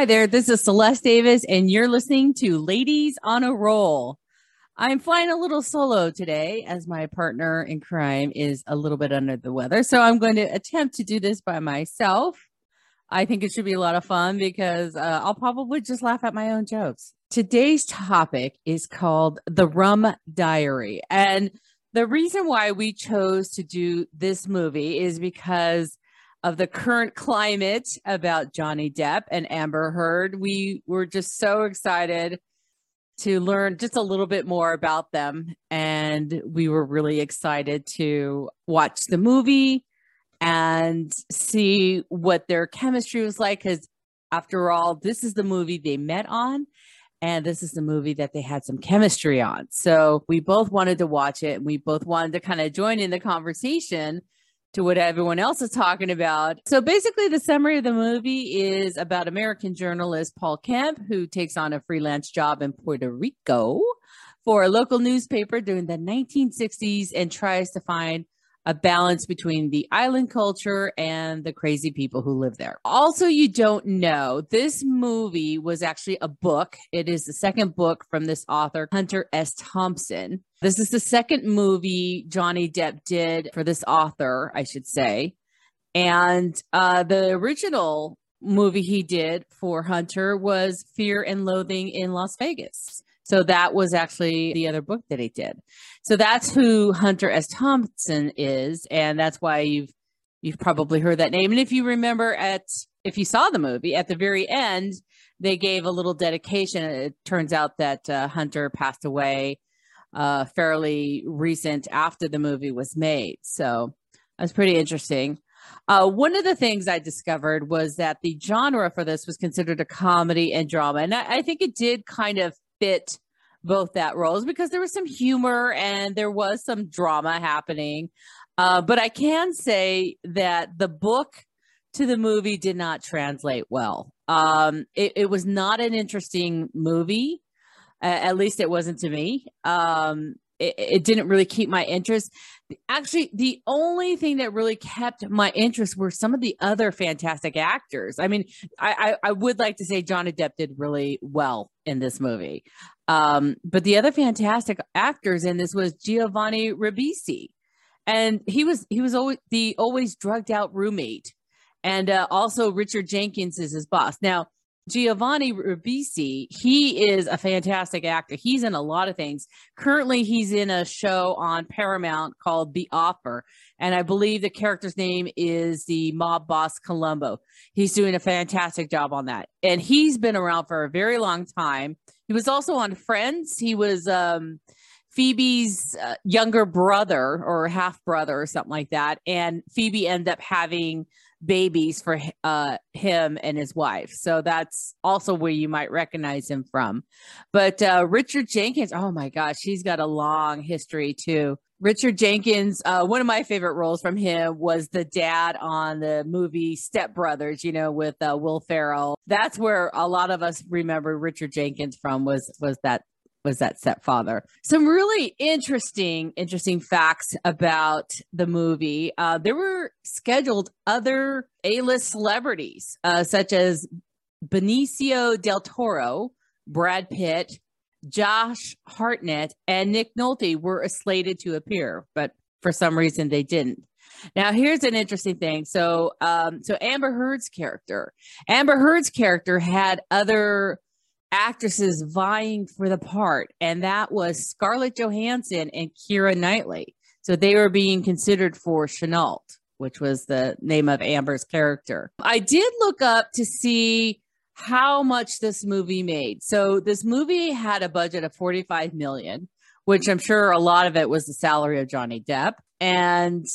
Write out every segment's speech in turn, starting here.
Hi there, this is Celeste Davis, and you're listening to Ladies on a Roll. I'm flying a little solo today as my partner in crime is a little bit under the weather. So I'm going to attempt to do this by myself. I think it should be a lot of fun because uh, I'll probably just laugh at my own jokes. Today's topic is called The Rum Diary. And the reason why we chose to do this movie is because of the current climate about Johnny Depp and Amber Heard. We were just so excited to learn just a little bit more about them. And we were really excited to watch the movie and see what their chemistry was like. Because after all, this is the movie they met on. And this is the movie that they had some chemistry on. So we both wanted to watch it and we both wanted to kind of join in the conversation to what everyone else is talking about. So basically, the summary of the movie is about American journalist Paul Kemp, who takes on a freelance job in Puerto Rico for a local newspaper during the 1960s and tries to find a balance between the island culture and the crazy people who live there. Also, you don't know, this movie was actually a book. It is the second book from this author, Hunter S. Thompson. This is the second movie Johnny Depp did for this author, I should say. And uh, the original movie he did for Hunter was Fear and Loathing in Las Vegas. So that was actually the other book that he did. So that's who Hunter S. Thompson is, and that's why you've you've probably heard that name. And if you remember at if you saw the movie at the very end, they gave a little dedication. It turns out that uh, Hunter passed away uh, fairly recent after the movie was made. So that's pretty interesting. Uh, one of the things I discovered was that the genre for this was considered a comedy and drama. And I, I think it did kind of fit both that roles because there was some humor and there was some drama happening. Uh, but I can say that the book to the movie did not translate well. Um, it, it, was not an interesting movie. Uh, at least it wasn't to me. Um, it, it, didn't really keep my interest. Actually, the only thing that really kept my interest were some of the other fantastic actors. I mean, I, I, I would like to say John Depp did really well in this movie. Um, but the other fantastic actors in this was Giovanni Ribisi. And he was he was always the always drugged out roommate. And uh, also Richard Jenkins is his boss. Now, Giovanni Ribisi, he is a fantastic actor. He's in a lot of things. Currently, he's in a show on Paramount called The Offer. And I believe the character's name is the mob boss Colombo. He's doing a fantastic job on that. And he's been around for a very long time. He was also on Friends. He was um, Phoebe's uh, younger brother or half brother or something like that. And Phoebe ended up having babies for uh, him and his wife. So that's also where you might recognize him from. But uh, Richard Jenkins, oh my gosh, he's got a long history too. Richard Jenkins, uh, one of my favorite roles from him was the dad on the movie Step Brothers, you know, with uh, Will Ferrell. That's where a lot of us remember Richard Jenkins from was was that was that stepfather. Some really interesting, interesting facts about the movie. Uh, there were scheduled other A-list celebrities, uh, such as Benicio del Toro, Brad Pitt, Josh Hartnett, and Nick Nolte were slated to appear, but for some reason they didn't. Now, here's an interesting thing. So, um, so Amber Heard's character, Amber Heard's character had other actresses vying for the part, and that was Scarlett Johansson and Keira Knightley. So they were being considered for Chenault, which was the name of Amber's character. I did look up to see how much this movie made. So this movie had a budget of 45 million, which I'm sure a lot of it was the salary of Johnny Depp. And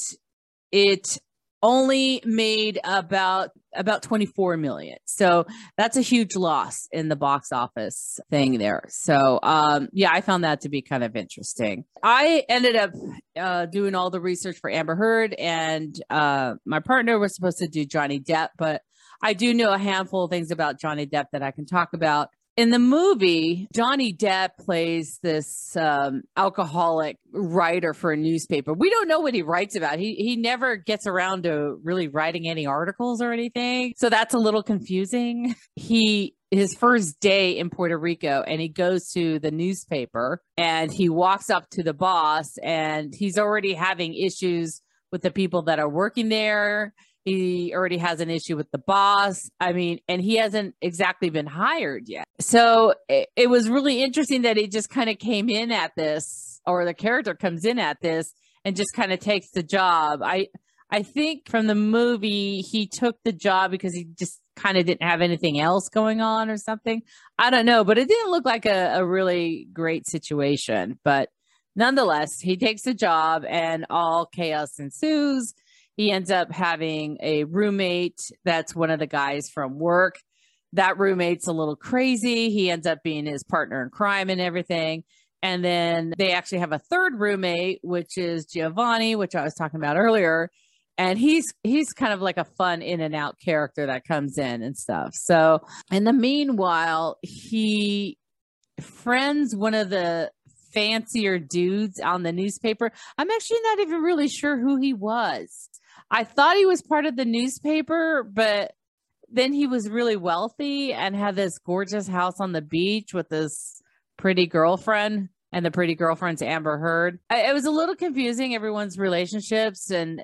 it only made about about 24 million. So that's a huge loss in the box office thing there. So um yeah, I found that to be kind of interesting. I ended up uh doing all the research for Amber Heard and uh my partner was supposed to do Johnny Depp, but I do know a handful of things about Johnny Depp that I can talk about. In the movie, Johnny Depp plays this um, alcoholic writer for a newspaper. We don't know what he writes about. He he never gets around to really writing any articles or anything. So that's a little confusing. He his first day in Puerto Rico and he goes to the newspaper and he walks up to the boss and he's already having issues with the people that are working there he already has an issue with the boss. I mean, and he hasn't exactly been hired yet. So it, it was really interesting that he just kind of came in at this, or the character comes in at this and just kind of takes the job. I I think from the movie he took the job because he just kind of didn't have anything else going on or something. I don't know, but it didn't look like a, a really great situation. But nonetheless, he takes the job and all chaos ensues he ends up having a roommate that's one of the guys from work. That roommate's a little crazy. He ends up being his partner in crime and everything. And then they actually have a third roommate, which is Giovanni, which I was talking about earlier. And he's he's kind of like a fun in and out character that comes in and stuff. So in the meanwhile, he friends one of the fancier dudes on the newspaper. I'm actually not even really sure who he was. I thought he was part of the newspaper, but then he was really wealthy and had this gorgeous house on the beach with this pretty girlfriend and the pretty girlfriend's Amber Heard. it was a little confusing everyone's relationships and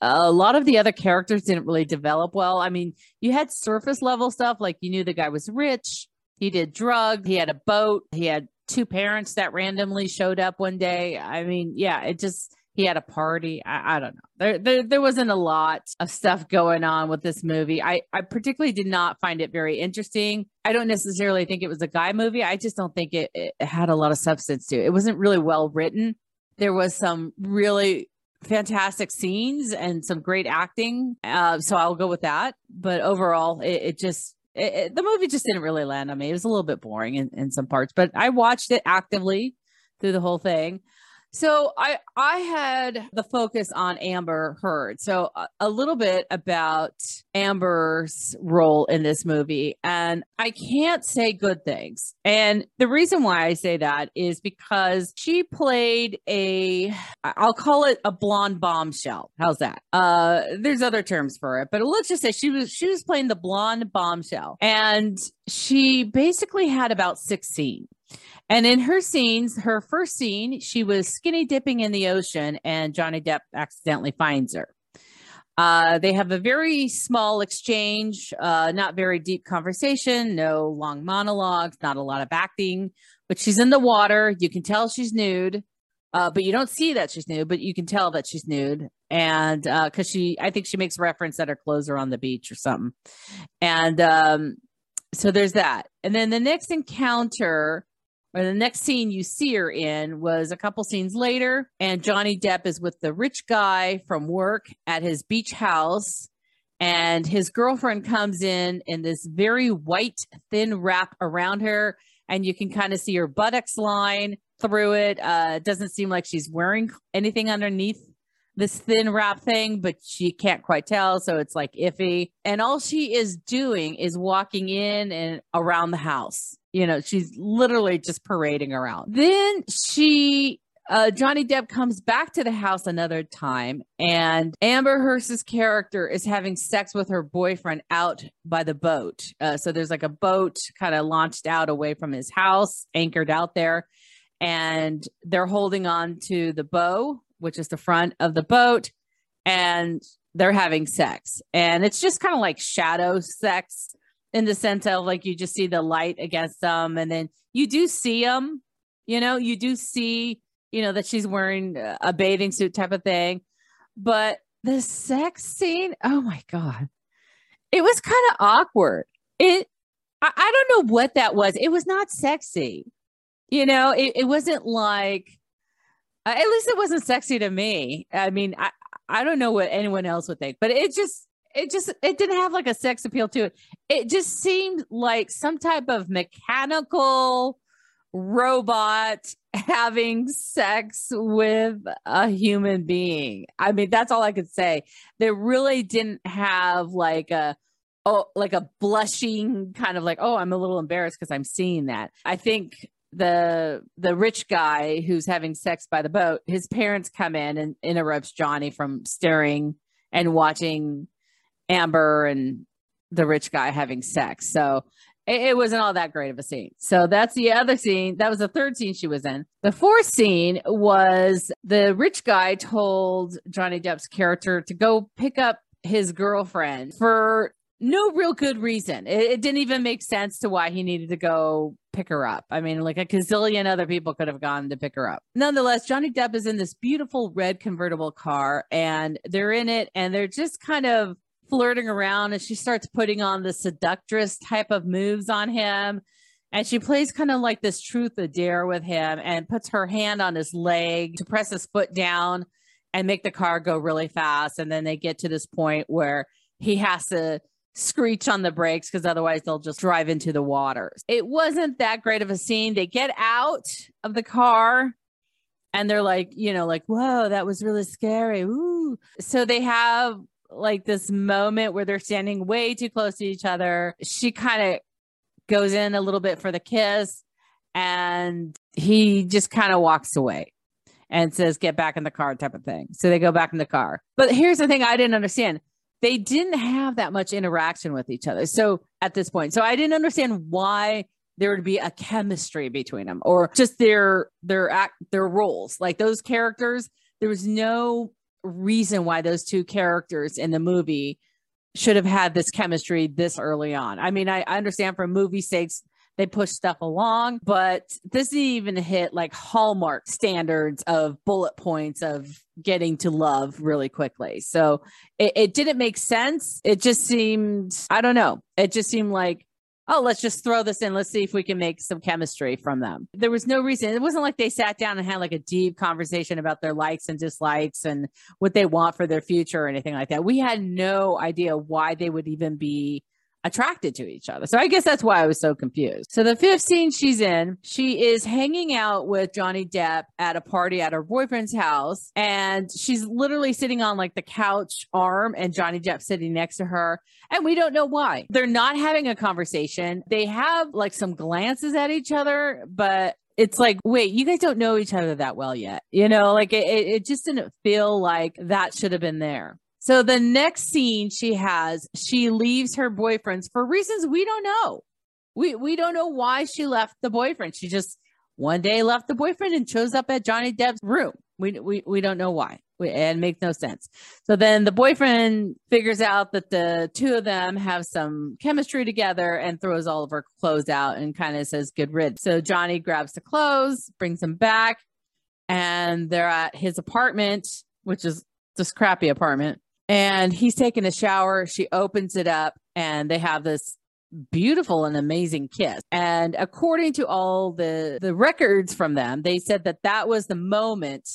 a lot of the other characters didn't really develop well. I mean, you had surface level stuff like you knew the guy was rich, he did drugs, he had a boat, he had two parents that randomly showed up one day. I mean, yeah, it just he had a party. I, I, don't know. There, there, there wasn't a lot of stuff going on with this movie. I, I particularly did not find it very interesting. I don't necessarily think it was a guy movie. I just don't think it, it had a lot of substance to it. It wasn't really well written. There was some really fantastic scenes and some great acting. Uh, so I'll go with that. But overall, it, it just it, it, the movie just didn't really land on me. It was a little bit boring in, in some parts, but I watched it actively through the whole thing. So I I had the focus on Amber Heard. So a, a, little bit about Amber's role in this movie and I can't say good things. And the reason why I say that is because she played a I'll call it a blonde bombshell. How's that? Uh there's other terms for it, but let's just say she was she was playing the blonde bombshell and she basically had about 16 and in her scenes, her first scene, she was skinny dipping in the ocean and Johnny Depp accidentally finds her. Uh, they have a very small exchange, uh, not very deep conversation, no long monologues, not a lot of acting, but she's in the water. You can tell she's nude, uh, but you don't see that she's nude, but you can tell that she's nude. And because uh, she, I think she makes reference that her clothes are on the beach or something. And um, so there's that. And then the next encounter or the next scene you see her in was a couple scenes later, and Johnny Depp is with the rich guy from work at his beach house. And his girlfriend comes in in this very white, thin wrap around her, and you can kind of see her buttocks line through it. Uh, doesn't seem like she's wearing anything underneath this thin wrap thing, but she can't quite tell. So it's like iffy. And all she is doing is walking in and around the house. You know, she's literally just parading around. Then she uh, Johnny Depp comes back to the house another time, and Amber Heard's character is having sex with her boyfriend out by the boat. Uh, so there's like a boat kind of launched out away from his house, anchored out there, and they're holding on to the bow, which is the front of the boat, and they're having sex. And it's just kind of like shadow sex in the sense of like you just see the light against them and then you do see them you know you do see you know that she's wearing a bathing suit type of thing. But the sex scene oh my god. It was kind of awkward. It I, I, don't know what that was. It was not sexy. You know it, it wasn't like Uh, at least it wasn't sexy to me i mean i i don't know what anyone else would think but it just it just it didn't have like a sex appeal to it. It just seemed like some type of mechanical robot having sex with a human being. I mean, that's all I could say. They really didn't have like a oh, like a blushing kind of like, oh, I'm a little embarrassed because I'm seeing that. I think the the rich guy who's having sex by the boat, his parents come in and interrupts Johnny from staring and watching Amber and the rich guy having sex. So it, it, wasn't all that great of a scene. So that's the other scene. That was the third scene she was in. The fourth scene was the rich guy told Johnny Depp's character to go pick up his girlfriend for no real good reason. It, it, didn't even make sense to why he needed to go pick her up. I mean, like a gazillion other people could have gone to pick her up. Nonetheless, Johnny Depp is in this beautiful red convertible car and they're in it and they're just kind of flirting around and she starts putting on the seductress type of moves on him. And she plays kind of like this truth or dare with him and puts her hand on his leg to press his foot down and make the car go really fast. And then they get to this point where he has to screech on the brakes because otherwise they'll just drive into the waters. It wasn't that great of a scene. They get out of the car and they're like, you know, like, whoa, that was really scary. Ooh. So they have like this moment where they're standing way too close to each other. She kind of goes in a little bit for the kiss and he just kind of walks away and says, get back in the car type of thing. So they go back in the car. But here's the thing I didn't understand they didn't have that much interaction with each other. So at this point, so I didn't understand why there would be a chemistry between them or just their their act their roles like those characters there was no reason why those two characters in the movie should have had this chemistry this early on i mean i, I understand for movie sakes they push stuff along, but this even hit like hallmark standards of bullet points of getting to love really quickly. So it, it didn't make sense. It just seemed, I don't know, it just seemed like oh, let's just throw this in. Let's see if we can make some chemistry from them. There was no reason. It wasn't like they sat down and had like a deep conversation about their likes and dislikes and what they want for their future or anything like that. We had no idea why they would even be attracted to each other. So I guess that's why I was so confused. So the fifth scene she's in, she is hanging out with Johnny Depp at a party at her boyfriend's house. And she's literally sitting on like the couch arm and Johnny Depp sitting next to her. And we don't know why. They're not having a conversation. They have like some glances at each other, but it's like, wait, you guys don't know each other that well yet. You know, like it, it just didn't feel like that should have been there. So the next scene she has, she leaves her boyfriends for reasons we don't know. We we don't know why she left the boyfriend. She just one day left the boyfriend and shows up at Johnny Depp's room. We we we don't know why. We, and makes no sense. So then the boyfriend figures out that the two of them have some chemistry together and throws all of her clothes out and kind of says good rid. So Johnny grabs the clothes, brings them back, and they're at his apartment, which is this crappy apartment and he's taking a shower. She opens it up and they have this beautiful and amazing kiss. And according to all the the records from them, they said that that was the moment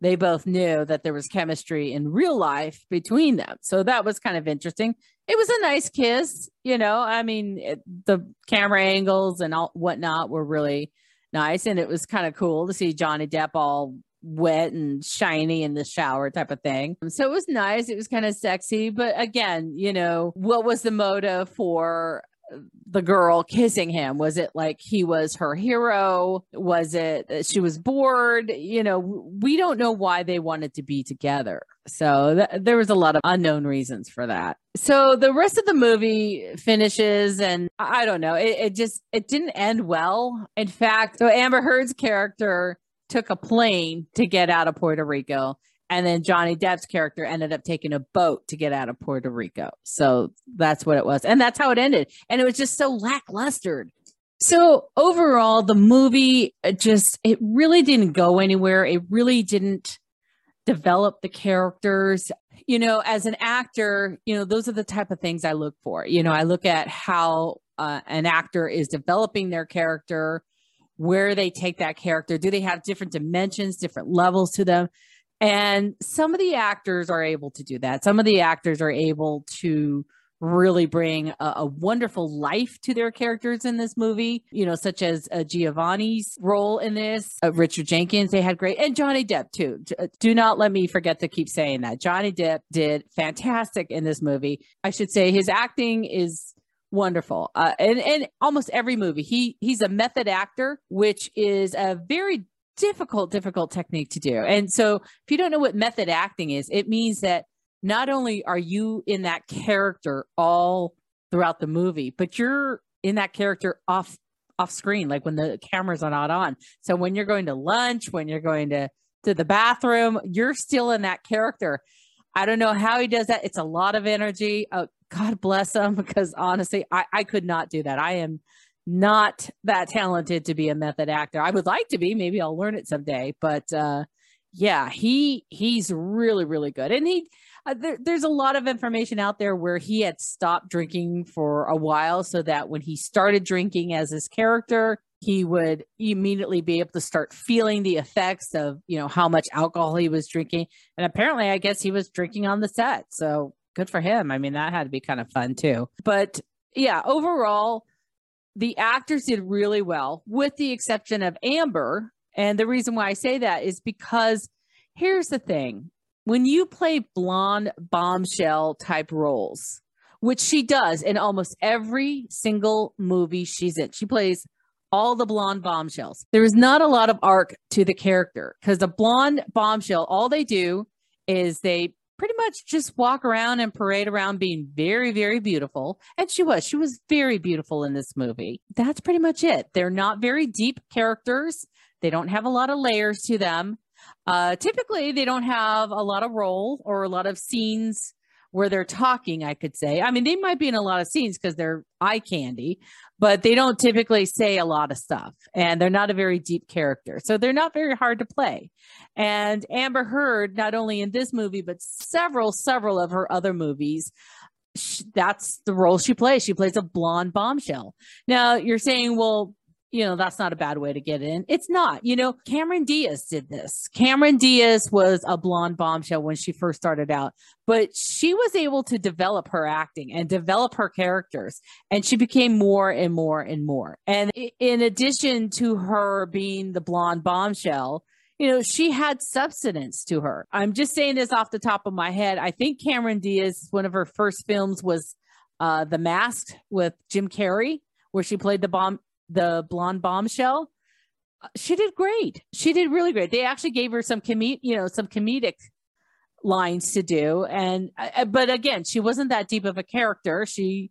they both knew that there was chemistry in real life between them. So that was kind of interesting. It was a nice kiss, you know. I mean, it, the camera angles and all whatnot were really nice, and it was kind of cool to see Johnny Depp all wet and shiny in the shower type of thing. Um, so it was nice. It was kind of sexy. But again, you know, what was the motive for uh, the girl kissing him? Was it like he was her hero? Was it she was bored? You know, we don't know why they wanted to be together. So th- there was a lot of unknown reasons for that. So the rest of the movie finishes, and I don't know, it, it just it didn't end well. In fact, so Amber Heard's character took a plane to get out of Puerto Rico. And then Johnny Depp's character ended up taking a boat to get out of Puerto Rico. So that's what it was. And that's how it ended. And it was just so lackluster. So overall, the movie just, it really didn't go anywhere. It really didn't develop the characters. You know, as an actor, you know, those are the type of things I look for. You know, I look at how uh, an actor is developing their character, where they take that character. Do they have different dimensions, different levels to them? And some of the actors are able to do that. Some of the actors are able to really bring a, a, wonderful life to their characters in this movie, you know, such as uh, Giovanni's role in this, uh, Richard Jenkins, they had great, and Johnny Depp too. Uh, do not let me forget to keep saying that. Johnny Depp did fantastic in this movie. I should say his acting is wonderful. Uh, and, and almost every movie, he he's a method actor, which is a very difficult, difficult technique to do. And so if you don't know what method acting is, it means that not only are you in that character all throughout the movie, but you're in that character off off screen, like when the cameras are not on. So when you're going to lunch, when you're going to to the bathroom, you're still in that character. I don't know how he does that. It's a lot of energy. Oh, God bless him, because honestly, I, I could not do that. I am not that talented to be a method actor. I would like to be. Maybe I'll learn it someday. But uh, yeah, he he's really really good, and he uh, there, there's a lot of information out there where he had stopped drinking for a while so that when he started drinking as his character he would immediately be able to start feeling the effects of you know how much alcohol he was drinking and apparently i guess he was drinking on the set so good for him. I mean that had to be kind of fun too. But yeah overall the actors did really well with the exception of amber. And the reason why i say that is because here's the thing. When you play blonde bombshell type roles, which she does in almost every single movie she's in, she plays all the blonde bombshells. There is not a lot of arc to the character because the blonde bombshell, all they do is they pretty much just walk around and parade around being very, very beautiful. And she was, she was very beautiful in this movie. That's pretty much it. They're not very deep characters. They don't have a lot of layers to them. Uh, typically, they don't have a lot of role or a lot of scenes where they're talking, I could say. I mean, they might be in a lot of scenes because they're eye candy, but they don't typically say a lot of stuff and they're not a very deep character. So they're not very hard to play. And Amber Heard, not only in this movie, but several, several of her other movies, that's the role she plays. She plays a blonde bombshell. Now you're saying, well, you know, that's not a bad way to get in. It's not. You know, Cameron Diaz did this. Cameron Diaz was a blonde bombshell when she first started out, but she was able to develop her acting and develop her characters, and she became more and more and more. And in addition to her being the blonde bombshell, you know, she had substance to her. I'm just saying this off the top of my head. I think Cameron Diaz, one of her first films was uh, The Mask with Jim Carrey, where she played the bomb the blonde bombshell, she did great. She did really great. They actually gave her some comedic, you know, some comedic lines to do, and uh, but again, she wasn't that deep of a character. She,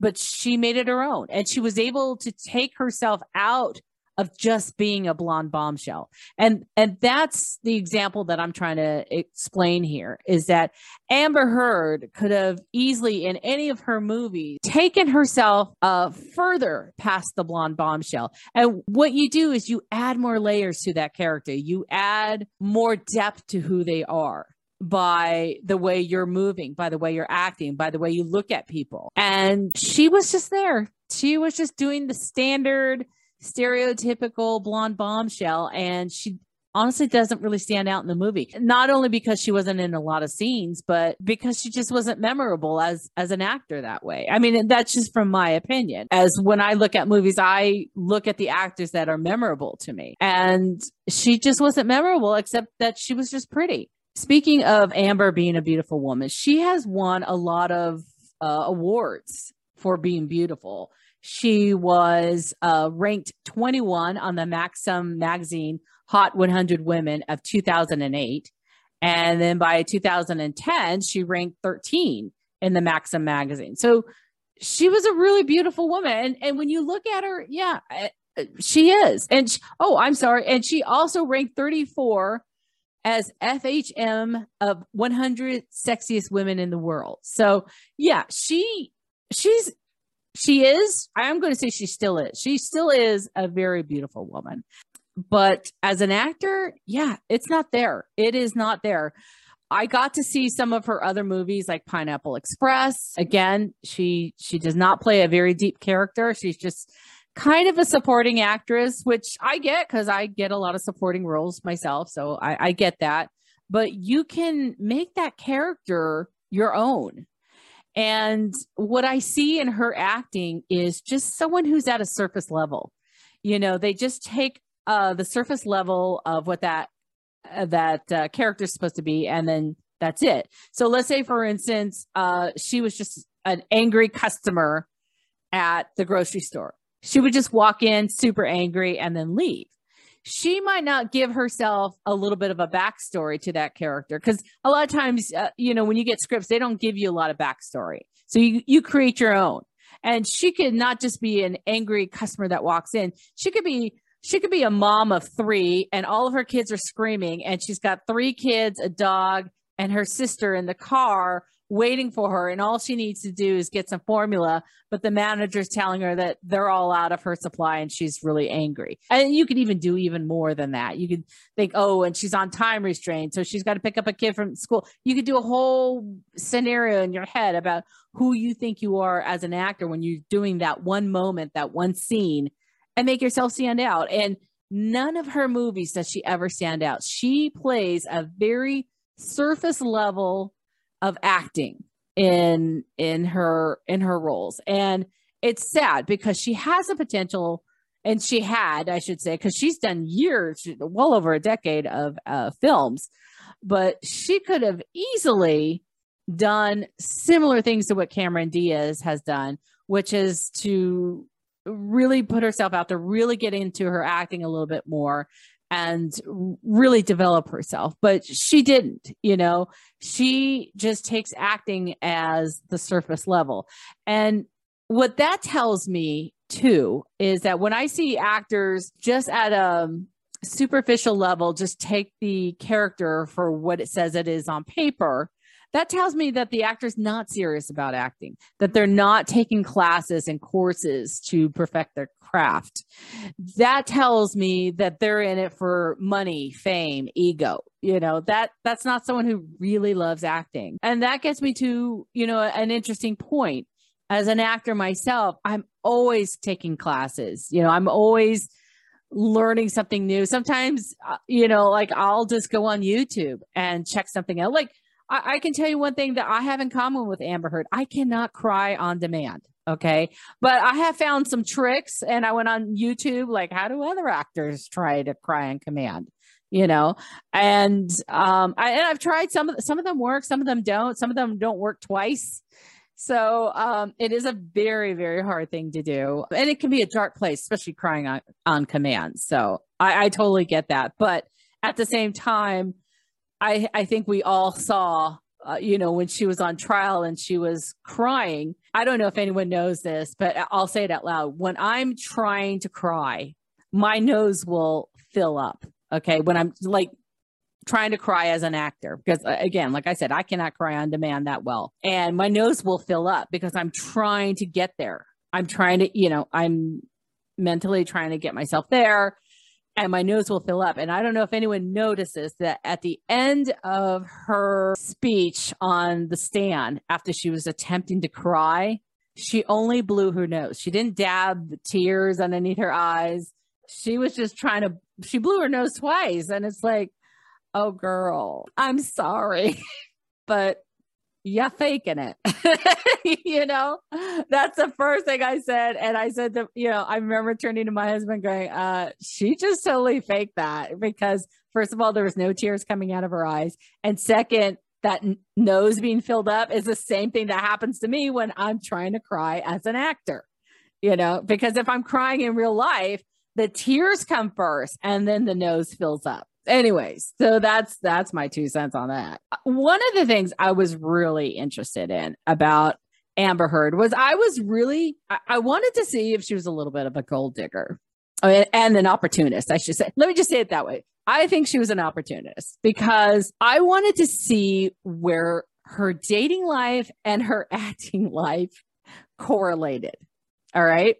but she made it her own, and she was able to take herself out of just being a blonde bombshell. And and that's the example that I'm trying to explain here is that Amber Heard could have easily in any of her movies taken herself uh further past the blonde bombshell. And what you do is you add more layers to that character. You add more depth to who they are by the way you're moving, by the way you're acting, by the way you look at people. And she was just there. She was just doing the standard stereotypical blonde bombshell and she honestly doesn't really stand out in the movie. Not only because she wasn't in a lot of scenes but because she just wasn't memorable as as an actor that way. I mean that's just from my opinion. As when i look at movies i look at the actors that are memorable to me. And she just wasn't memorable except that she was just pretty. Speaking of amber being a beautiful woman she has won a lot of uh, awards for being beautiful she was uh, ranked 21 on the Maxim magazine Hot 100 Women of 2008. And then by 2010, she ranked 13 in the Maxim magazine. So she was a really beautiful woman. And, and when you look at her, yeah, uh, she is. And she, oh, I'm sorry. And she also ranked 34 as FHM of 100 sexiest women in the world. So yeah, she she's she is, I am going to say she still is. She still is a very beautiful woman. But as an actor, yeah, it's not there. It is not there. I got to see some of her other movies like Pineapple Express. Again, she she does not play a very deep character. She's just kind of a supporting actress, which I get because I get a lot of supporting roles myself. So I, I get that. But you can make that character your own And what I see in her acting is just someone who's at a surface level. You know, they just take uh, the surface level of what that uh, that uh, character is supposed to be, and then that's it. So let's say, for instance, uh, she was just an angry customer at the grocery store. She would just walk in super angry and then leave she might not give herself a little bit of a backstory to that character because a lot of times uh, you know when you get scripts they don't give you a lot of backstory. So you you create your own. And she could not just be an angry customer that walks in. She could be she could be a mom of three and all of her kids are screaming and she's got three kids a dog and her sister in the car waiting for her and all she needs to do is get some formula but the manager's telling her that they're all out of her supply and she's really angry. And you could even do even more than that. You could think oh and she's on time restraint so she's got to pick up a kid from school. You could do a whole scenario in your head about who you think you are as an actor when you're doing that one moment that one scene and make yourself stand out. And none of her movies does she ever stand out. She plays a very surface level of acting in in her in her roles. And it's sad because she has a potential and she had i should say because she's done years well over a decade of uh, films but she could have easily done similar things to what cameron diaz has done which is to really put herself out there really get into her acting a little bit more and really develop herself. But she didn't, you know, she just takes acting as the surface level. And what that tells me too is that when I see actors just at a superficial level, just take the character for what it says it is on paper, that tells me that the actor's not serious about acting, that they're not taking classes and courses to perfect their craft. That tells me that they're in it for money, fame, ego. You know, that that's not someone who really loves acting. And that gets me to, you know, an interesting point. As an actor myself, I'm always taking classes. You know, I'm always learning something new. Sometimes, uh, you know, like I'll just go on YouTube and check something out. Like I, I can tell you one thing that I have in common with Amber Heard. I cannot cry on demand. Okay. But I have found some tricks and I went on YouTube, like, how do other actors try to cry on command? You know, and um, I, and I've tried some of some of them work, some of them don't, some of them don't work twice. So um, it is a very, very hard thing to do. And it can be a dark place, especially crying on, on command. So I, I totally get that. But at the same time, I, I think we all saw, uh, you know, when she was on trial and she was crying. I don't know if anyone knows this, but I'll say it out loud. When I'm trying to cry, my nose will fill up. Okay. When I'm like trying to cry as an actor, because uh, again, like I said, I cannot cry on demand that well. And my nose will fill up because I'm trying to get there. I'm trying to, you know, I'm mentally trying to get myself there and my nose will fill up. And I don't know if anyone notices that at the end of her speech on the stand, after she was attempting to cry, she only blew her nose. She didn't dab the tears underneath her eyes. She was just trying to, she blew her nose twice. And it's like, oh, girl, I'm sorry. but you're faking it. you know, that's the first thing I said. And I said to, you know, I remember turning to my husband going, uh, she just totally faked that because first of all, there was no tears coming out of her eyes. And second, that nose being filled up is the same thing that happens to me when I'm trying to cry as an actor, you know, because if I'm crying in real life, the tears come first and then the nose fills up anyways so that's that's my two cents on that. One of the things i was really interested in about amber heard was i was really i, wanted to see if she was a little bit of a gold digger. And an opportunist i should say. Let me just say it that way. I think she was an opportunist because i wanted to see where her dating life and her acting life correlated. All right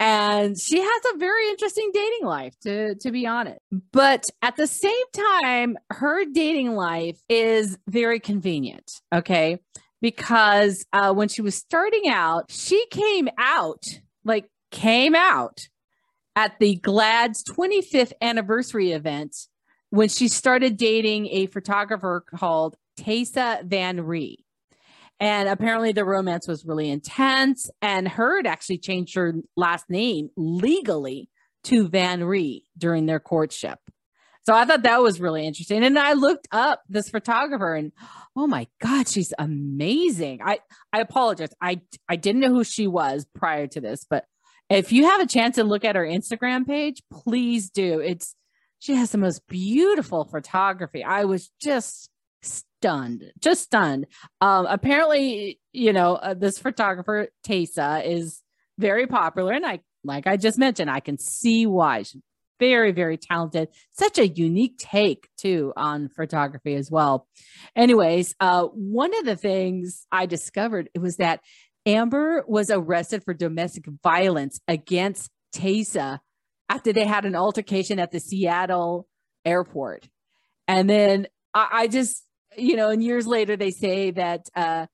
and she has a very interesting dating life to to be honest. But at the same time her dating life is very convenient okay? Because uh, when she was starting out she came out like came out at the GLAAD's 25th anniversary event when she started dating a photographer called Tasya Van Ree And apparently the romance was really intense. And Heard actually changed her last name legally to Van Ree during their courtship. So I thought that was really interesting. And I looked up this photographer and oh my God, she's amazing. I, I apologize. I I didn't know who she was prior to this, but if you have a chance to look at her Instagram page, please do. It's she has the most beautiful photography. I was just stunned, just stunned. Um, apparently, you know, uh, this photographer Tasya is very popular, and I, like I just mentioned, I can see why. She's very, very talented. Such a unique take too on photography as well. Anyways, uh, one of the things I discovered it was that Amber was arrested for domestic violence against Tasya after they had an altercation at the Seattle airport. And then I, I just, you know, and years later they say that uh,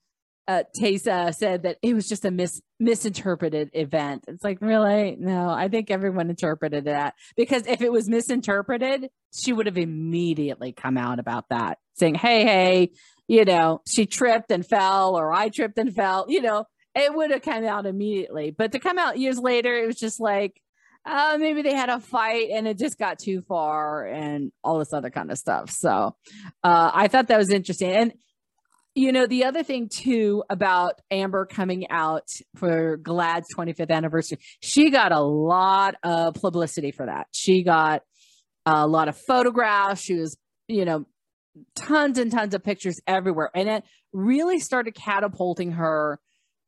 uh, Tasya said that it was just a mis- misinterpreted event. It's like, really? No, I think everyone interpreted that because if it was misinterpreted, she would have immediately come out about that, saying, hey, hey, you know, she tripped and fell, or I tripped and fell, you know, it would have come out immediately. But to come out years later, it was just like, uh, maybe they had a fight and it just got too far and all this other kind of stuff. So uh, I thought that was interesting. And, you know, the other thing too about Amber coming out for GLAAD's 25th anniversary, she got a lot of publicity for that. She got a lot of photographs. She was, you know, tons and tons of pictures everywhere. And it really started catapulting her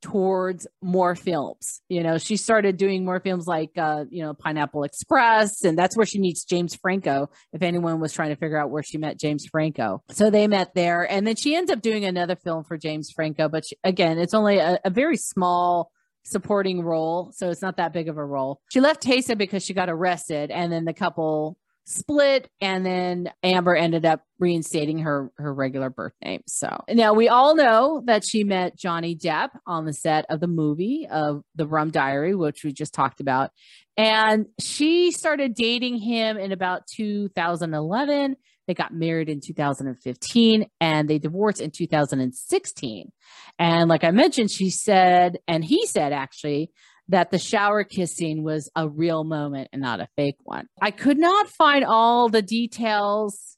towards more films. You know, she started doing more films like, uh, you know, Pineapple Express, and that's where she meets James Franco. If anyone was trying to figure out where she met James Franco, so they met there, and then she ends up doing another film for James Franco. But she, again, it's only a, a very small supporting role, so it's not that big of a role. She left Tasya because she got arrested, and then the couple split and then amber ended up reinstating her her regular birth name. So now we all know that she met johnny depp on the set of the movie of the rum diary which we just talked about. And she started dating him in about 2011 they got married in 2015 and they divorced in 2016 and like i mentioned she said and he said actually that the shower kissing was a real moment and not a fake one. I could not find all the details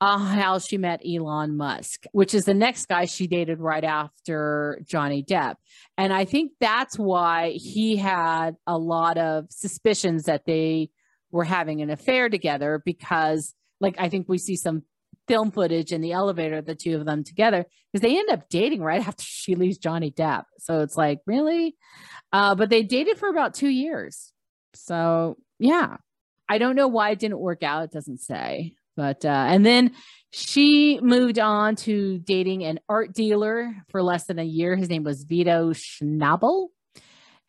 on how she met Elon Musk, which is the next guy she dated right after Johnny Depp. And I think that's why he had a lot of suspicions that they were having an affair together because like I think we see some film footage in the elevator, the two of them together, because they end up dating right after she leaves Johnny Depp. So it's like, really? Uh, but they dated for about two years. So yeah, I don't know why it didn't work out. It doesn't say. But, uh, and then she moved on to dating an art dealer for less than a year. His name was Vito Schnabel.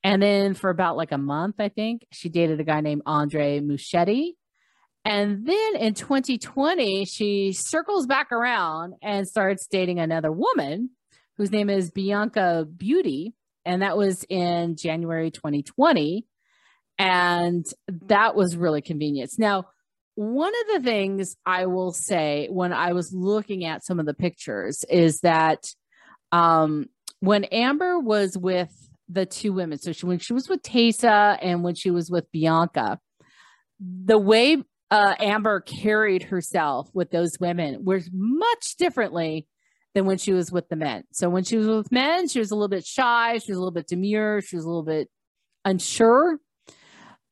And then for about like a month, I think, she dated a guy named Andre Muschietti. And then in 2020, she circles back around and starts dating another woman whose name is Bianca Butti. And that was in January 2020. And that was really convenient. Now, one of the things I will say when I was looking at some of the pictures is that um, when Amber was with the two women, so she, when she was with Tasya and when she was with Bianca, the way uh, Amber carried herself with those women was much differently than when she was with the men. So when she was with men, she was a little bit shy, she was a little bit demure, she was a little bit unsure.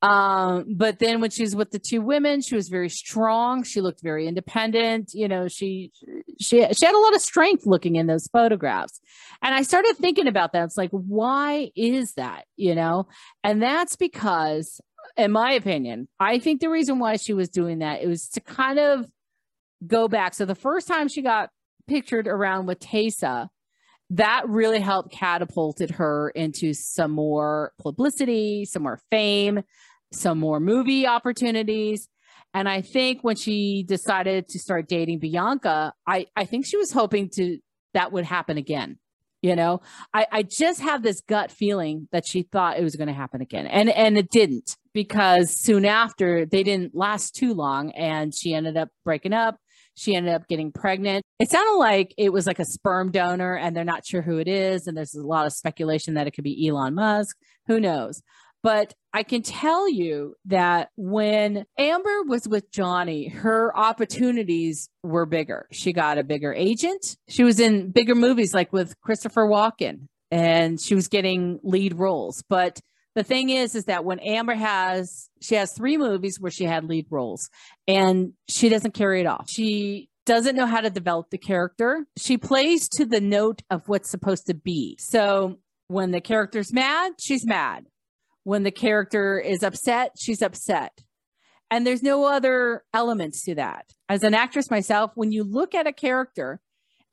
Um, but then when she was with the two women, she was very strong. She looked very independent. You know, she she she had a lot of strength looking in those photographs. And I started thinking about that. It's like, why is that? You know, and that's because in my opinion, I think the reason why she was doing that it was to kind of go back. So the first time she got pictured around with Tasya, that really helped catapulted her into some more publicity, some more fame, some more movie opportunities. And I think when she decided to start dating Bianca, I, I think she was hoping to that would happen again you know I, I just have this gut feeling that she thought it was going to happen again and and it didn't because soon after they didn't last too long and she ended up breaking up She ended up getting pregnant. It sounded like it was like a sperm donor and they're not sure who it is. And there's a lot of speculation that it could be Elon Musk. Who knows? But I can tell you that when Amber was with Johnny, her opportunities were bigger. She got a bigger agent. She was in bigger movies like with Christopher Walken and she was getting lead roles. But the thing is, is that when Amber has, she has three movies where she had lead roles and she doesn't carry it off. She doesn't know how to develop the character. She plays to the note of what's supposed to be. So when the character's mad, she's mad. When the character is upset, she's upset. And there's no other elements to that. As an actress myself, when you look at a character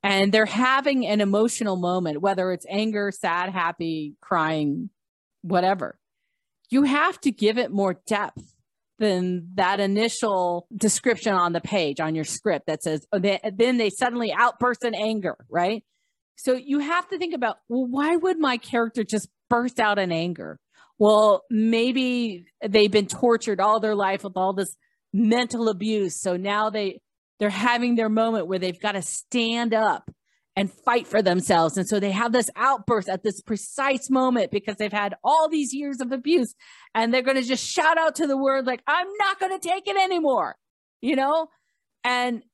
and they're having an emotional moment, whether it's anger, sad, happy, crying, whatever, you have to give it more depth than that initial description on the page on your script that says, oh, then they suddenly outburst in anger, right? So you have to think about, well, why would my character just burst out in anger? Well, maybe they've been tortured all their life with all this mental abuse. So now they they're having their moment where they've got to stand up and fight for themselves. And so they have this outburst at this precise moment because they've had all these years of abuse and they're going to just shout out to the world like I'm not going to take it anymore. You know? And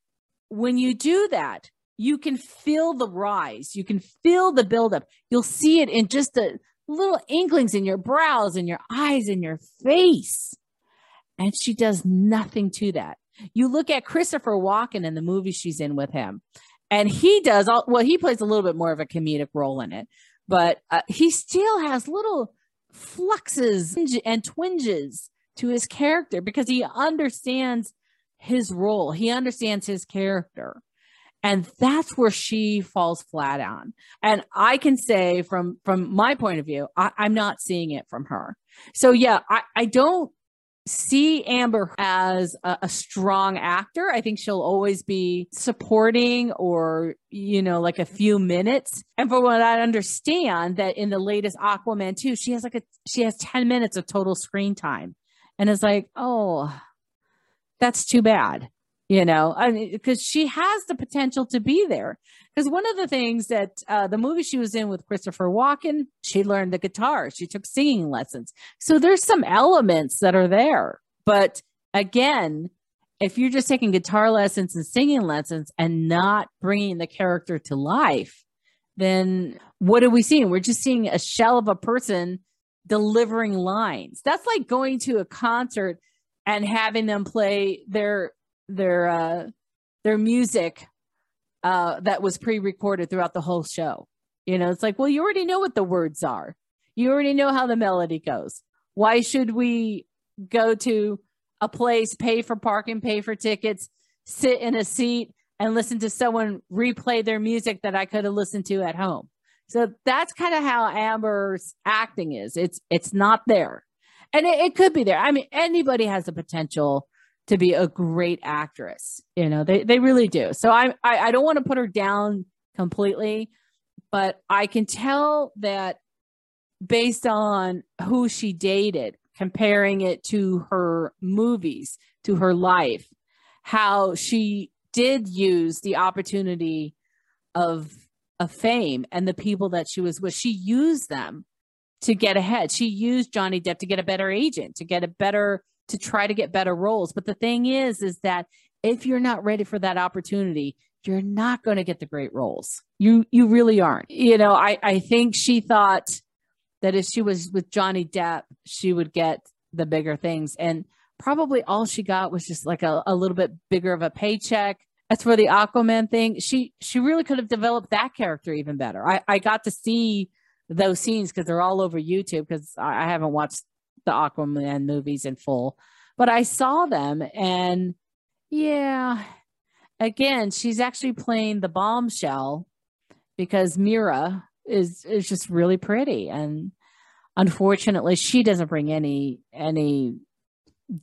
when you do that, you can feel the rise. You can feel the buildup. You'll see it in just a little inklings in your brows and your eyes and your face. And she does nothing to that. You look at Christopher Walken in the movie she's in with him, and he does all well, he plays a little bit more of a comedic role in it, but uh, he still has little fluxes and twinges to his character because he understands his role, he understands his character. And that's where she falls flat on. And I can say from from my point of view, I, am not seeing it from her. So yeah, I, I don't see Amber as a, a, strong actor. I think she'll always be supporting or, you know, like a few minutes. And for what I understand that in the latest Aquaman 2, she has like a she has 10 minutes of total screen time. And it's like, oh, that's too bad you know i mean because she has the potential to be there. Because one of the things that uh, the movie she was in with christopher walken she learned the guitar. She took singing lessons. So there's some elements that are there. But again if you're just taking guitar lessons and singing lessons and not bringing the character to life then what are we seeing? We're just seeing a shell of a person delivering lines. That's like going to a concert and having them play their their uh their music uh that was pre-recorded throughout the whole show. You know, it's like, well, you already know what the words are. You already know how the melody goes. Why should we go to a place, pay for parking, pay for tickets, sit in a seat and listen to someone replay their music that I could have listened to at home? So that's kind of how Amber's acting is. It's it's not there. And it, it could be there. I mean, anybody has the potential to be a great actress. You know, they, they really do. So I, I, I don't want to put her down completely, but I can tell that based on who she dated, comparing it to her movies, to her life, how she did use the opportunity of of fame and the people that she was with. She used them to get ahead. She used Johnny Depp to get a better agent, to get a better to try to get better roles. But the thing is, is that if you're not ready for that opportunity, you're not going to get the great roles. You you really aren't. You know, I I think she thought that if she was with Johnny Depp, she would get the bigger things, and probably all she got was just like a, a little bit bigger of a paycheck. As for the Aquaman thing, she she really could have developed that character even better. I I got to see those scenes because they're all over YouTube because I, I haven't watched the Aquaman movies in full, but I saw them and yeah, again, she's actually playing the bombshell because Mera is is just really pretty and unfortunately she doesn't bring any any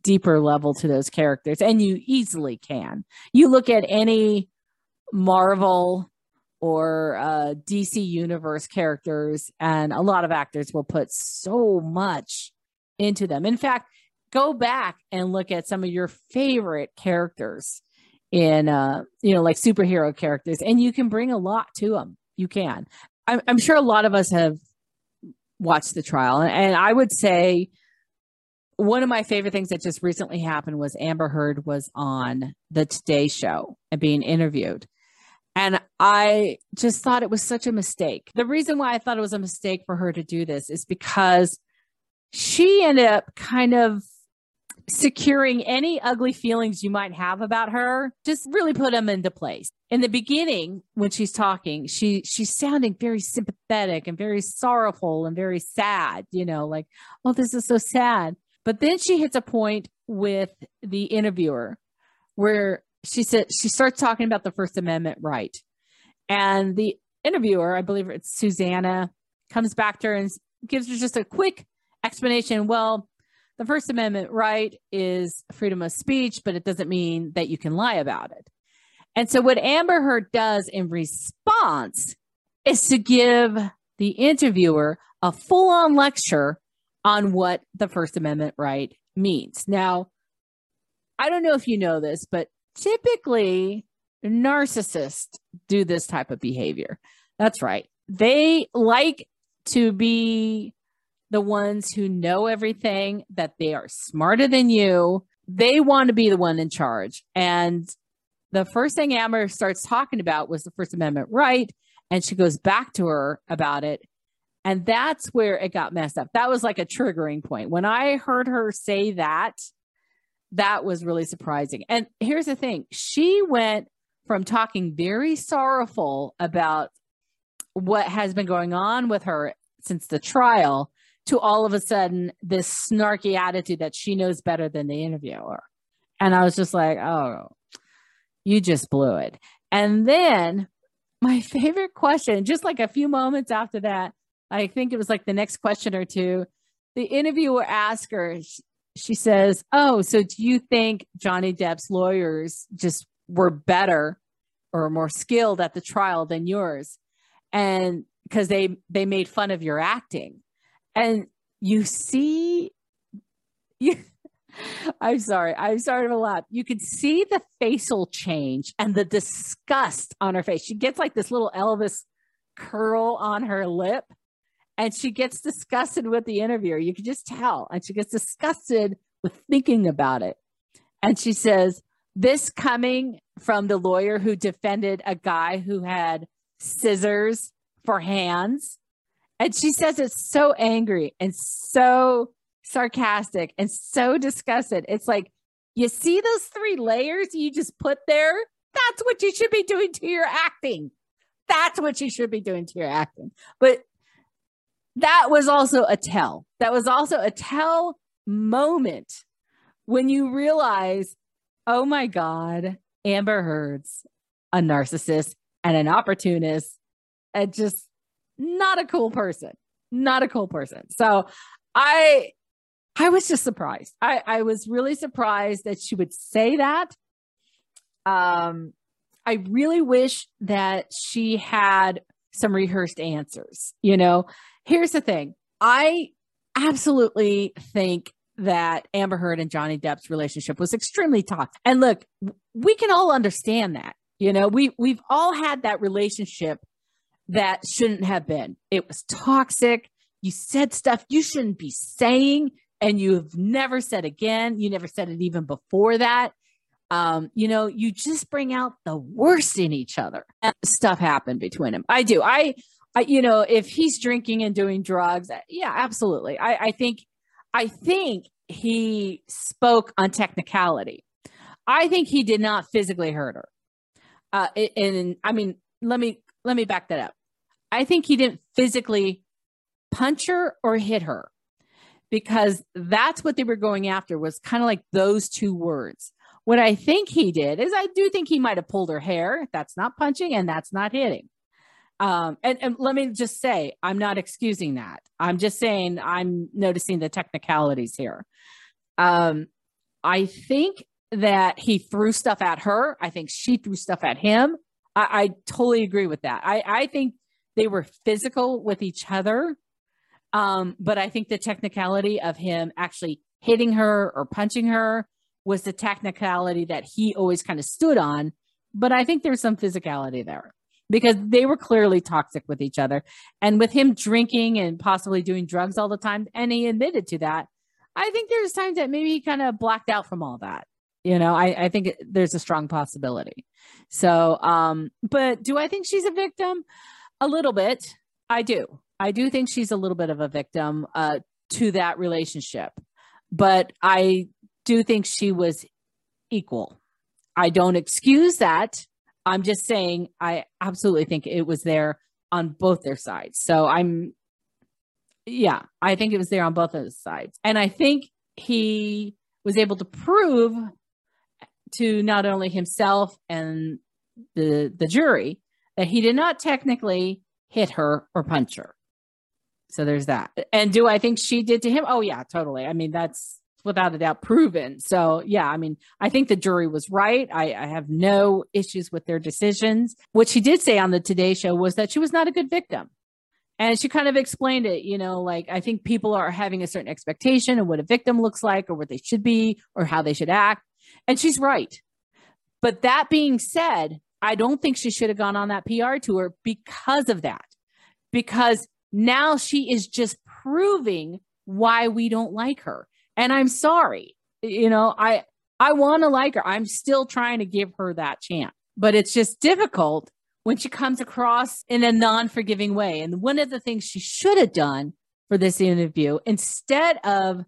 deeper level to those characters and you easily can. You look at any Marvel or uh, DC universe characters and a lot of actors will put so much into them. In fact, go back and look at some of your favorite characters in uh you know like superhero characters and you can bring a lot to them you can. I'm, I'm sure a lot of us have watched the trial and i would say one of my favorite things that just recently happened was amber heard was on the today show and being interviewed. And i just thought it was such a mistake. The reason why i thought it was a mistake for her to do this is because she ended up kind of securing any ugly feelings you might have about her just really put them into place. In the beginning when she's talking she she's sounding very sympathetic and very sorrowful and very sad you know like oh this is so sad. But then she hits a point with the interviewer where she said she starts talking about the first amendment right. And the interviewer i believe it's susanna comes back to her and gives her just a quick explanation well the First Amendment right is freedom of speech, but it doesn't mean that you can lie about it. And so, what Amber Heard does in response is to give the interviewer a full on lecture on what the First Amendment right means. Now, I don't know if you know this, but typically narcissists do this type of behavior. That's right. They like to be the ones who know everything, that they are smarter than you. They want to be the one in charge. And the first thing Amber starts talking about was the First Amendment right. And she goes back to her about it. And that's where it got messed up. That was like a triggering point. When I heard her say that, that was really surprising. And here's the thing she went from talking very sorrowful about what has been going on with her since the trial to all of a sudden this snarky attitude that she knows better than the interviewer. And I was just like, oh, you just blew it. And then my favorite question, just like a few moments after that, I think it was like the next question or two, the interviewer asked her, she says, Oh, so do you think Johnny Depp's lawyers just were better or more skilled at the trial than yours? And because they they made fun of your acting and you see you I'm sorry. I'm sorry to laugh. You could see the facial change and the disgust on her face. She gets like this little Elvis curl on her lip and she gets disgusted with the interviewer. You can just tell. And she gets disgusted with thinking about it. And she says, This coming from the lawyer who defended a guy who had scissors for hands and she says it's so angry and so sarcastic and so disgusted. It's like, you see those three layers you just put there? That's what you should be doing to your acting. That's what you should be doing to your acting. But that was also a tell. That was also a tell moment when you realize, oh my God, Amber Heard's a narcissist and an opportunist and just not a cool person not a cool person. So i i was just surprised. I i was really surprised that she would say that. Um i really wish that she had some rehearsed answers you know? Here's the thing. I absolutely think that Amber Heard and Johnny Depp's relationship was extremely toxic. And look, we can all understand that. You know, we we've all had that relationship that shouldn't have been. It was toxic. You said stuff you shouldn't be saying, and you've never said again. You never said it even before that. Um, you know, you just bring out the worst in each other. Stuff happened between them. I do. I, I, you know, if he's drinking and doing drugs, yeah, absolutely. I, I think, I think he spoke on technicality. I think he did not physically hurt her. Uh, and I mean, let me let me back that up. I think he didn't physically punch her or hit her because that's what they were going after was kind of like those two words. What I think he did is I do think he might have pulled her hair. That's not punching and that's not hitting. Um, and, and let me just say, I'm not excusing that. I'm just saying I'm noticing the technicalities here. Um, I think that he threw stuff at her. I think she threw stuff at him. I, I totally agree with that. I, I think they were physical with each other. Um, but I think the technicality of him actually hitting her or punching her was the technicality that he always kind of stood on. But I think there's some physicality there because they were clearly toxic with each other. And with him drinking and possibly doing drugs all the time, and he admitted to that, I think there's times that maybe he kind of blacked out from all that. You know, I, I think there's a strong possibility. So, um, but do I think she's a victim? A little bit. I do. I do think she's a little bit of a victim uh, to that relationship, but I do think she was equal. I don't excuse that. I'm just saying I absolutely think it was there on both their sides. So I'm, yeah, I think it was there on both of the sides. And I think he was able to prove to not only himself and the the jury that he did not technically hit her or punch her. So there's that. And do I think she did to him? Oh yeah, totally. I mean, that's without a doubt proven. So yeah, I mean, I think the jury was right. I, I have no issues with their decisions. What she did say on the Today Show was that she was not a good victim. And she kind of explained it, you know, like I think people are having a certain expectation of what a victim looks like or what they should be or how they should act. And she's right. But that being said, I don't think she should have gone on that PR tour because of that. Because now she is just proving why we don't like her. And I'm sorry. You know, I I want to like her. I'm still trying to give her that chance. But it's just difficult when she comes across in a non-forgiving way. And one of the things she should have done for this interview instead of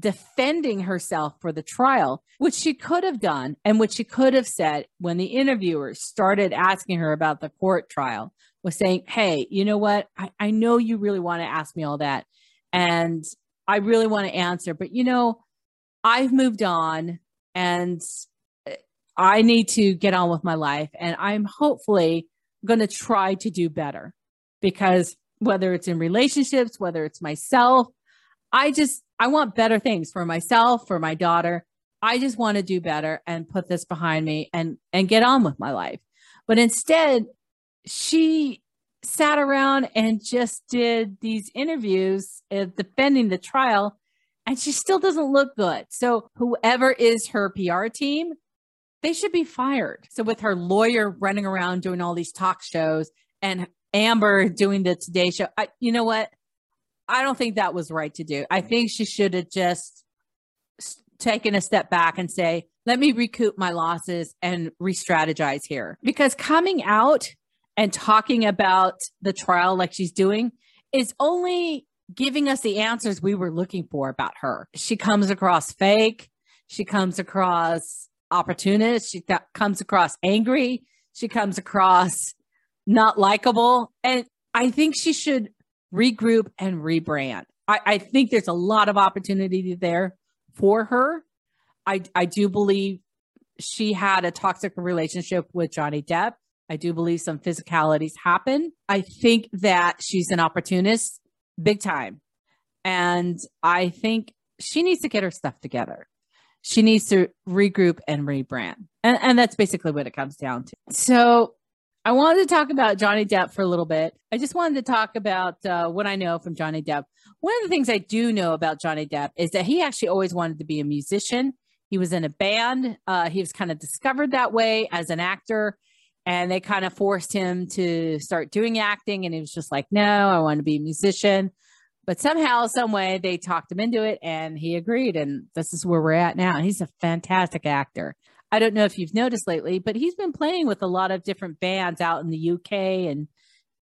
defending herself for the trial, which she could have done and which she could have said when the interviewers started asking her about the court trial, was saying, Hey, you know what? I, I know you really want to ask me all that. And I really want to answer, but you know, I've moved on and uh, I need to get on with my life. And I'm hopefully going to try to do better because whether it's in relationships, whether it's myself, I just, I want better things for myself, for my daughter. I just want to do better and put this behind me and and get on with my life. But instead, she sat around and just did these interviews uh, defending the trial and she still doesn't look good. So whoever is her PR team, they should be fired. So with her lawyer running around doing all these talk shows and Amber doing the Today Show, I, you know what? I don't think that was right to do. I think she should have just taken a step back and say, let me recoup my losses and re strategize here. Because coming out and talking about the trial like she's doing is only giving us the answers we were looking for about her. She comes across fake. She comes across opportunist. She th- comes across angry. She comes across not likable. And I think she should regroup and rebrand. I, I think there's a lot of opportunity there for her. I, I do believe she had a toxic relationship with Johnny Depp. I do believe some physicalities happen. I think that she's an opportunist big time. And I think she needs to get her stuff together. She needs to regroup and rebrand. And, and that's basically what it comes down to. So I wanted to talk about Johnny Depp for a little bit. I just wanted to talk about uh, what I know from Johnny Depp. One of the things I do know about Johnny Depp is that he actually always wanted to be a musician. He was in a band. Uh, he was kind of discovered that way as an actor, and they kind of forced him to start doing acting. And he was just like, "No, I want to be a musician." But somehow, some way, they talked him into it, and he agreed. And this is where we're at now. He's a fantastic actor. I don't know if you've noticed lately, but he's been playing with a lot of different bands out in the UK and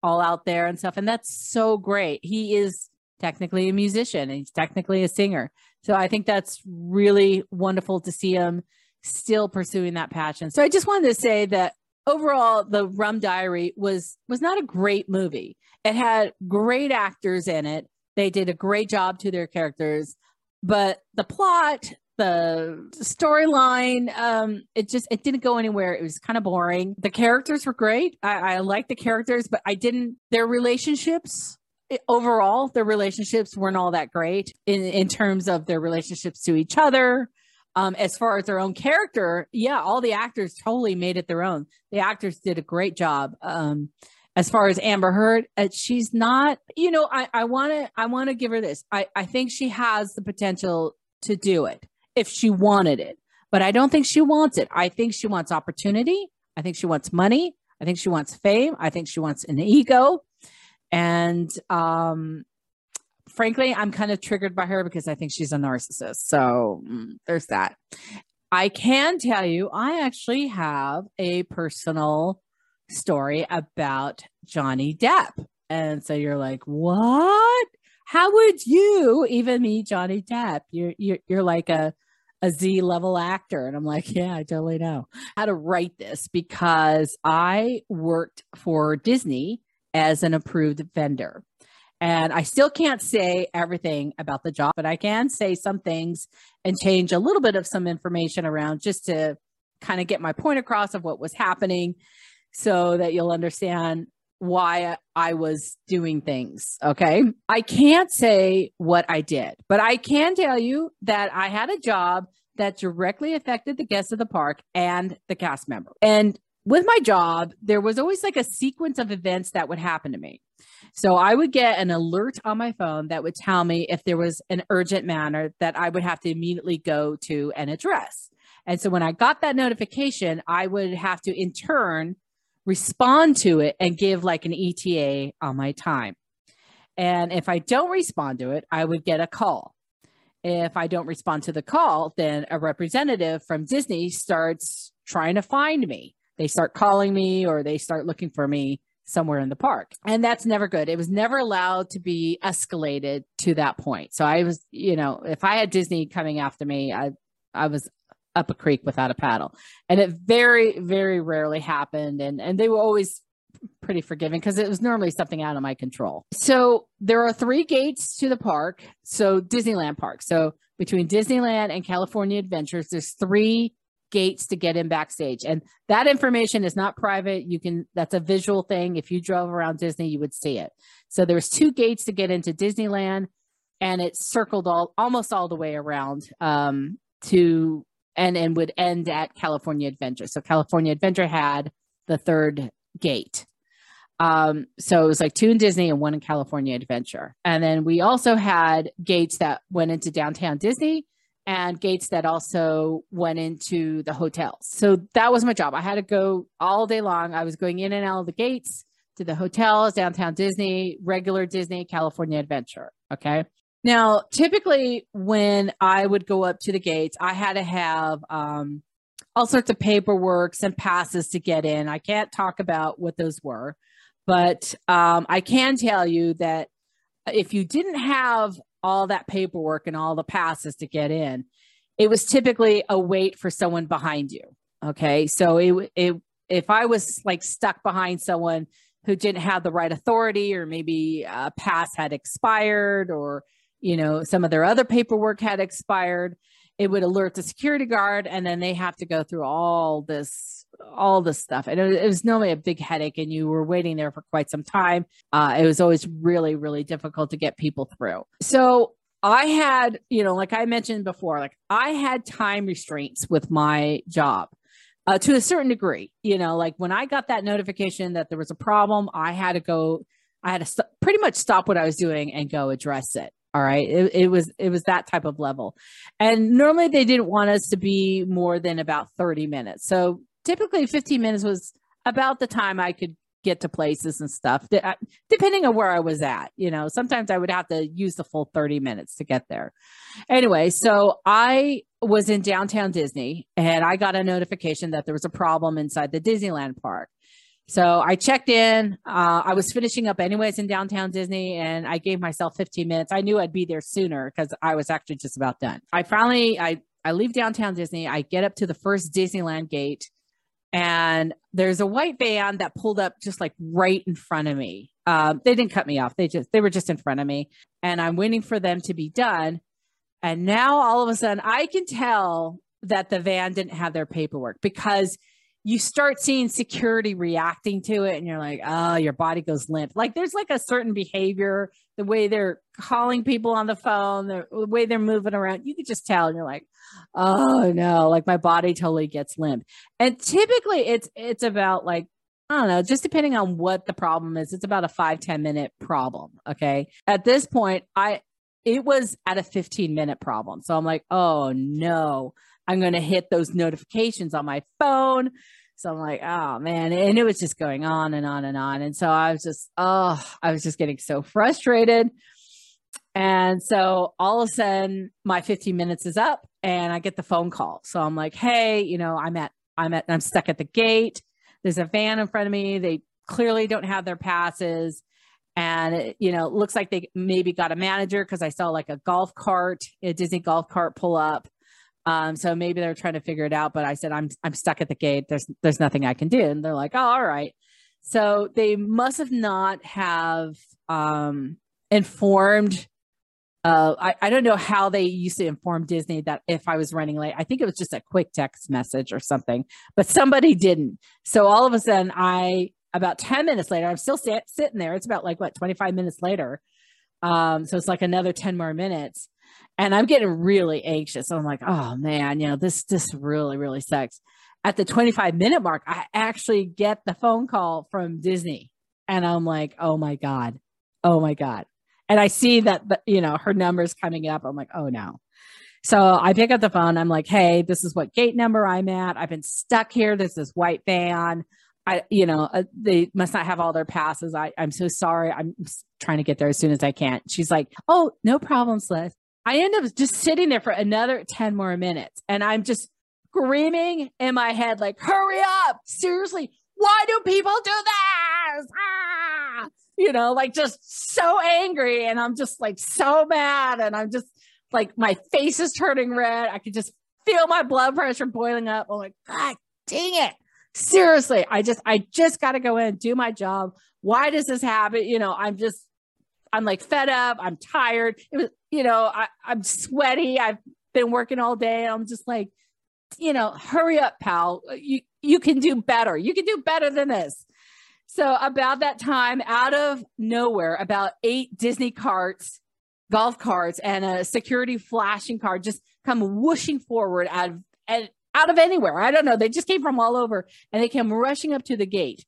all out there and stuff. And that's so great. He is technically a musician and he's technically a singer. So I think that's really wonderful to see him still pursuing that passion. So I just wanted to say that overall the Rum Diary was was not a great movie. It had great actors in it. They did a great job to their characters, but the plot the storyline um it just it didn't go anywhere. It was kind of boring. The characters were great. I, I like the characters but i didn't their relationships overall their relationships weren't all that great in in terms of their relationships to each other. Um as far as their own character yeah all the actors totally made it their own. The actors did a great job. Um as far as Amber Heard, uh, she's not, you know, I, I want to, I want to give her this. I, I think she has the potential to do it if she wanted it. but I don't think she wants it. I think she wants opportunity. I think she wants money. I think she wants fame. I think she wants an ego. And um, frankly, I'm kind of triggered by her because I think she's a narcissist. So mm, there's that. I can tell you, I actually have a personal story about Johnny Depp. And so you're like, what? How would you even meet Johnny Depp? You're you're you're like a a Z level actor. And I'm like, yeah, I totally know how to write this because I worked for Disney as an approved vendor. And I still can't say everything about the job, but I can say some things and change a little bit of some information around just to kind of get my point across of what was happening so that you'll understand why I was doing things. Okay. I can't say what I did, but I can tell you that I had a job that directly affected the guests of the park and the cast member. And with my job, there was always like a sequence of events that would happen to me. So I would get an alert on my phone that would tell me if there was an urgent matter that I would have to immediately go to and address. And so when I got that notification, I would have to in turn respond to it and give like an ETA on my time. And if I don't respond to it, I would get a call. If I don't respond to the call, then a representative from Disney starts trying to find me. They start calling me or they start looking for me somewhere in the park. And that's never good. It was never allowed to be escalated to that point. So I was, you know, if I had Disney coming after me, I I was up a creek without a paddle. And it very, very rarely happened. And, and they were always pretty forgiving because it was normally something out of my control. So there are three gates to the park. So Disneyland Park. So between Disneyland and California Adventures, there's three gates to get in backstage. And that information is not private. You can, that's a visual thing. If you drove around Disney, you would see it. So there's two gates to get into Disneyland and it's circled all almost all the way around um, to and and would end at California Adventure. So California Adventure had the third gate. Um, so it was like two in Disney and one in California Adventure. And then we also had gates that went into downtown Disney and gates that also went into the hotels. So that was my job. I had to go all day long. I was going in and out of the gates to the hotels, downtown Disney, regular Disney, California Adventure. Okay. Now, typically, when I would go up to the gates, I had to have um, all sorts of paperwork and passes to get in. I can't talk about what those were, but um, I can tell you that if you didn't have all that paperwork and all the passes to get in, it was typically a wait for someone behind you. Okay, so it, it if I was like stuck behind someone who didn't have the right authority, or maybe a pass had expired, or you know, some of their other paperwork had expired, it would alert the security guard and then they have to go through all this all this stuff. And it, was normally a big headache and you were waiting there for quite some time. Uh, it was always really really difficult to get people through. So i had you know like i mentioned before like i had time restraints with my job uh, to a certain degree. You know like when i got that notification that there was a problem i had to go i had to st- pretty much stop what i was doing and go address it all right. It, it, was it was that type of level. And normally they didn't want us to be more than about 30 minutes. So typically 15 minutes was about the time I could get to places and stuff, uh, depending on where I was at. You know, sometimes I would have to use the full 30 minutes to get there. Anyway, so I was in downtown Disney and I got a notification that there was a problem inside the Disneyland park. So I checked in. Uh, I was finishing up anyways in downtown Disney, and I gave myself 15 minutes. I knew I'd be there sooner because I was actually just about done. I finally I I leave downtown Disney. I get up to the first Disneyland gate, and there's a white van that pulled up just like right in front of me. Um, they didn't cut me off. They just they were just in front of me, and I'm waiting for them to be done. And now all of a sudden, I can tell that the van didn't have their paperwork because you start seeing security reacting to it and you're like, oh, your body goes limp. Like there's like a certain behavior, the way they're calling people on the phone, the way they're moving around, you could just tell. And you're like, oh no, like my body totally gets limp. And typically it's it's about like, I don't know, just depending on what the problem is, it's about a five ten minute problem. Okay. At this point, I it was at a 15 minute problem. So I'm like, oh no, I'm going to hit those notifications on my phone. So I'm like, oh man. And it was just going on and on and on. And so I was just, oh, I was just getting so frustrated. And so all of a sudden my 15 minutes is up and I get the phone call. So I'm like, hey, you know, I'm at, I'm at, I'm stuck at the gate. There's a van in front of me. They clearly don't have their passes. And it, you know, looks like they maybe got a manager because I saw like a golf cart, a Disney golf cart pull up. Um, so maybe they're trying to figure it out. But I said, I'm I'm stuck at the gate. There's there's nothing I can do. And they're like, oh, all right. So they must have not have um, informed uh, I, I don't know how they used to inform Disney that if I was running late, I think it was just a quick text message or something, but somebody didn't. So all of a sudden, I about 10 minutes later, I'm still sit, sitting there. It's about like what 25 minutes later. Um, so it's like another 10 more minutes. And I'm getting really anxious. I'm like, oh man, you know, this this really, really sucks. At the 25 minute mark, I actually get the phone call from Disney. And I'm like, oh my God. Oh my God and I see that, the, you know, her number's coming up. I'm like, oh no. So I pick up the phone. I'm like, hey, this is what gate number I'm at. I've been stuck here. There's this white van. I, you know, uh, they must not have all their passes. I, I'm so sorry. I'm trying to get there as soon as I can. She's like, oh, no problem, Liz. I end up just sitting there for another 10 more minutes and I'm just screaming in my head, like, hurry up. Seriously, why do people do this? Ah! you know, like just so angry. And I'm just like so mad. And I'm just like, my face is turning red. I could just feel my blood pressure boiling up. I'm like, God dang it. Seriously, I just, I just got to go in, and do my job. Why does this happen? You know, I'm just, I'm like fed up. I'm tired. It was, you know, I, I'm sweaty. I've been working all day. I'm just like, you know, hurry up, pal. You you can do better. You can do better than this. So about that time, out of nowhere, about eight Disney carts, golf carts, and a security flashing car just come whooshing forward out of and out of anywhere. I don't know. They just came from all over and they came rushing up to the gate.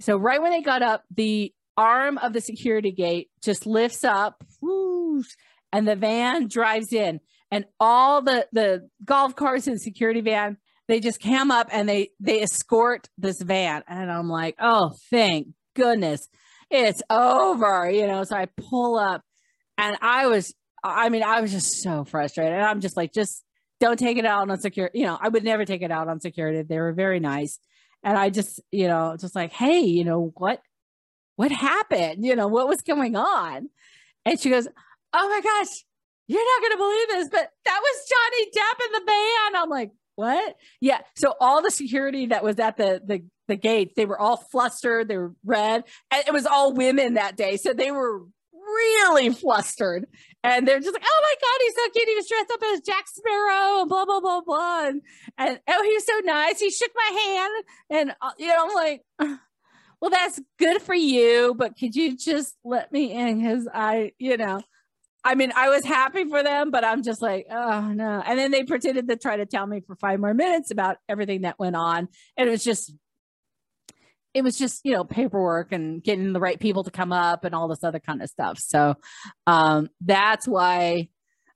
So right when they got up, the arm of the security gate just lifts up, whoosh, and the van drives in. And all the the golf carts and security van they just come up and they they escort this van. And i'm like oh thank goodness. It's over you know so i pull up and i was i mean i was just so frustrated. And i'm just like just don't take it out on security you know i would never take it out on security. They were very nice. And i just you know just like hey you know what what happened you know what was going on and she goes oh my gosh you're not going to believe this but that was johnny depp in the band i'm like what? Yeah. So all the security that was at the the the gates, they were all flustered. They were red, and it was all women that day, so they were really flustered. And they're just like, "Oh my god, he's so cute! He was dressed up as Jack Sparrow, and blah blah blah blah." And, and oh, he was so nice. He shook my hand, and uh, you know, I'm like. Well, that's good for you, but could you just let me in? Because I, you know, I mean, I was happy for them, but I'm just like, oh no. And then they pretended to try to tell me for five more minutes about everything that went on. And it was just, it was just, you know, paperwork and getting the right people to come up and all this other kind of stuff. So um, that's why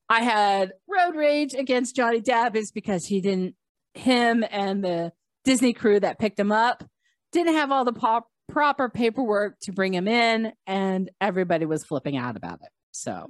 I had road rage against Johnny Depp is because he didn't, him and the Disney crew that picked him up didn't have all the pop, proper paperwork to bring him in, and everybody was flipping out about it. So,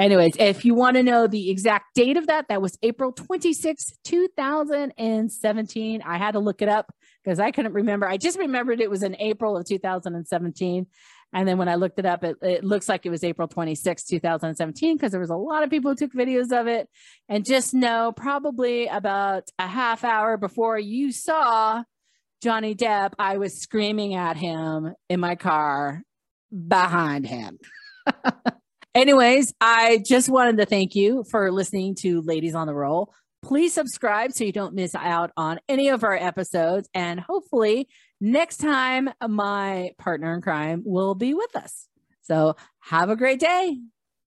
anyways, if you want to know the exact date of that, that was April 26, 2017. I had to look it up because I couldn't remember. I just remembered it was in April of 2017. And then when I looked it up, it, it looks like it was April 26, 2017, because there was a lot of people who took videos of it. And just know probably about a half hour before you saw Johnny Depp, I was screaming at him in my car behind him. Anyways, I just wanted to thank you for listening to Ladies on the Roll. Please subscribe so you don't miss out on any of our episodes. And hopefully, next time, my partner in crime will be with us. So, have a great day.